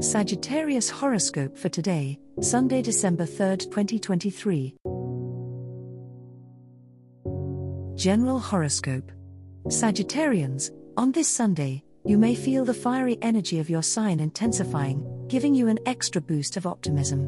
Sagittarius horoscope for today, Sunday, December 3rd, 2023. General horoscope. Sagittarians, on this Sunday, you may feel the fiery energy of your sign intensifying, giving you an extra boost of optimism.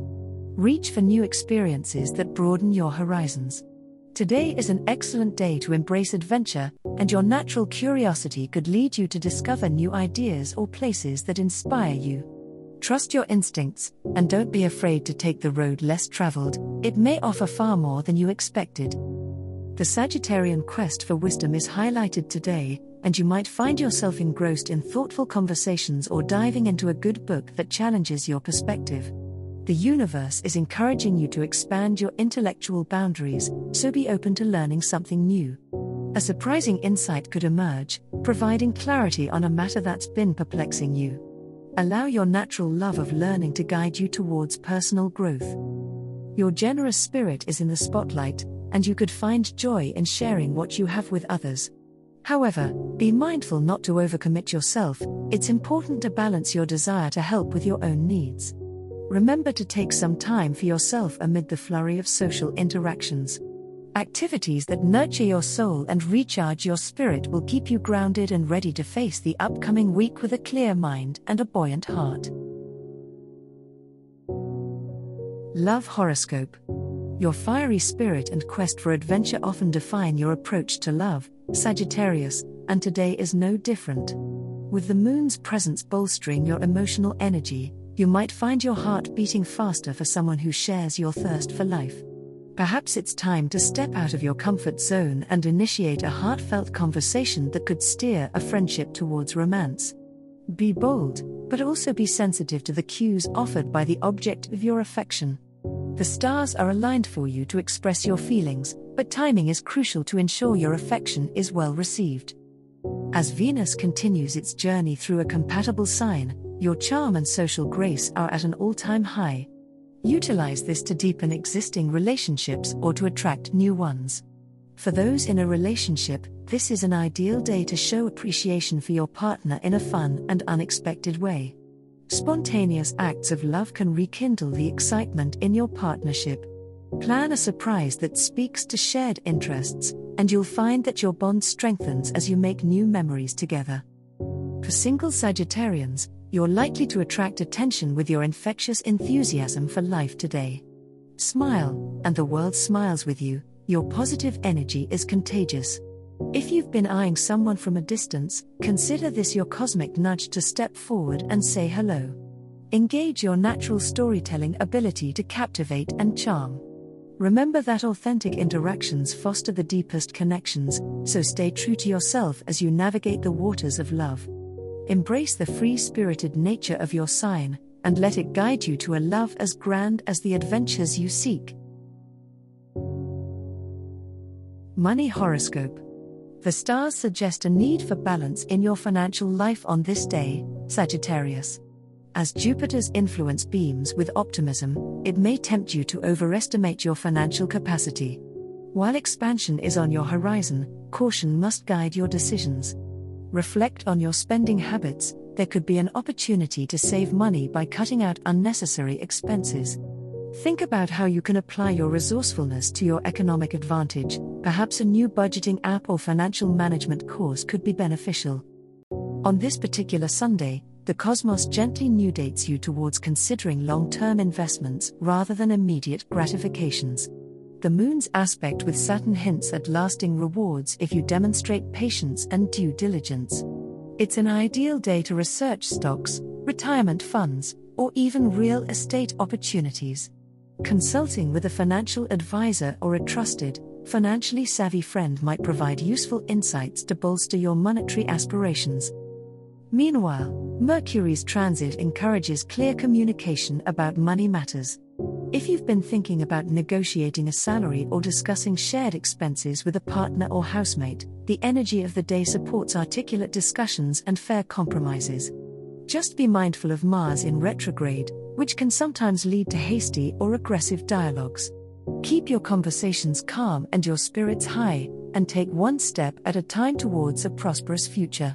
Reach for new experiences that broaden your horizons. Today is an excellent day to embrace adventure, and your natural curiosity could lead you to discover new ideas or places that inspire you. Trust your instincts, and don't be afraid to take the road less traveled, it may offer far more than you expected. The Sagittarian quest for wisdom is highlighted today, and you might find yourself engrossed in thoughtful conversations or diving into a good book that challenges your perspective. The universe is encouraging you to expand your intellectual boundaries, so be open to learning something new. A surprising insight could emerge, providing clarity on a matter that's been perplexing you. Allow your natural love of learning to guide you towards personal growth. Your generous spirit is in the spotlight, and you could find joy in sharing what you have with others. However, be mindful not to overcommit yourself, it's important to balance your desire to help with your own needs. Remember to take some time for yourself amid the flurry of social interactions. Activities that nurture your soul and recharge your spirit will keep you grounded and ready to face the upcoming week with a clear mind and a buoyant heart. Love Horoscope Your fiery spirit and quest for adventure often define your approach to love, Sagittarius, and today is no different. With the moon's presence bolstering your emotional energy, you might find your heart beating faster for someone who shares your thirst for life. Perhaps it's time to step out of your comfort zone and initiate a heartfelt conversation that could steer a friendship towards romance. Be bold, but also be sensitive to the cues offered by the object of your affection. The stars are aligned for you to express your feelings, but timing is crucial to ensure your affection is well received. As Venus continues its journey through a compatible sign, your charm and social grace are at an all time high. Utilize this to deepen existing relationships or to attract new ones. For those in a relationship, this is an ideal day to show appreciation for your partner in a fun and unexpected way. Spontaneous acts of love can rekindle the excitement in your partnership. Plan a surprise that speaks to shared interests, and you'll find that your bond strengthens as you make new memories together. For single Sagittarians, you're likely to attract attention with your infectious enthusiasm for life today. Smile, and the world smiles with you, your positive energy is contagious. If you've been eyeing someone from a distance, consider this your cosmic nudge to step forward and say hello. Engage your natural storytelling ability to captivate and charm. Remember that authentic interactions foster the deepest connections, so stay true to yourself as you navigate the waters of love. Embrace the free spirited nature of your sign, and let it guide you to a love as grand as the adventures you seek. Money Horoscope The stars suggest a need for balance in your financial life on this day, Sagittarius. As Jupiter's influence beams with optimism, it may tempt you to overestimate your financial capacity. While expansion is on your horizon, caution must guide your decisions. Reflect on your spending habits, there could be an opportunity to save money by cutting out unnecessary expenses. Think about how you can apply your resourcefulness to your economic advantage, perhaps a new budgeting app or financial management course could be beneficial. On this particular Sunday, the cosmos gently nudates you towards considering long term investments rather than immediate gratifications. The moon's aspect with Saturn hints at lasting rewards if you demonstrate patience and due diligence. It's an ideal day to research stocks, retirement funds, or even real estate opportunities. Consulting with a financial advisor or a trusted, financially savvy friend might provide useful insights to bolster your monetary aspirations. Meanwhile, Mercury's transit encourages clear communication about money matters. If you've been thinking about negotiating a salary or discussing shared expenses with a partner or housemate, the energy of the day supports articulate discussions and fair compromises. Just be mindful of Mars in retrograde, which can sometimes lead to hasty or aggressive dialogues. Keep your conversations calm and your spirits high, and take one step at a time towards a prosperous future.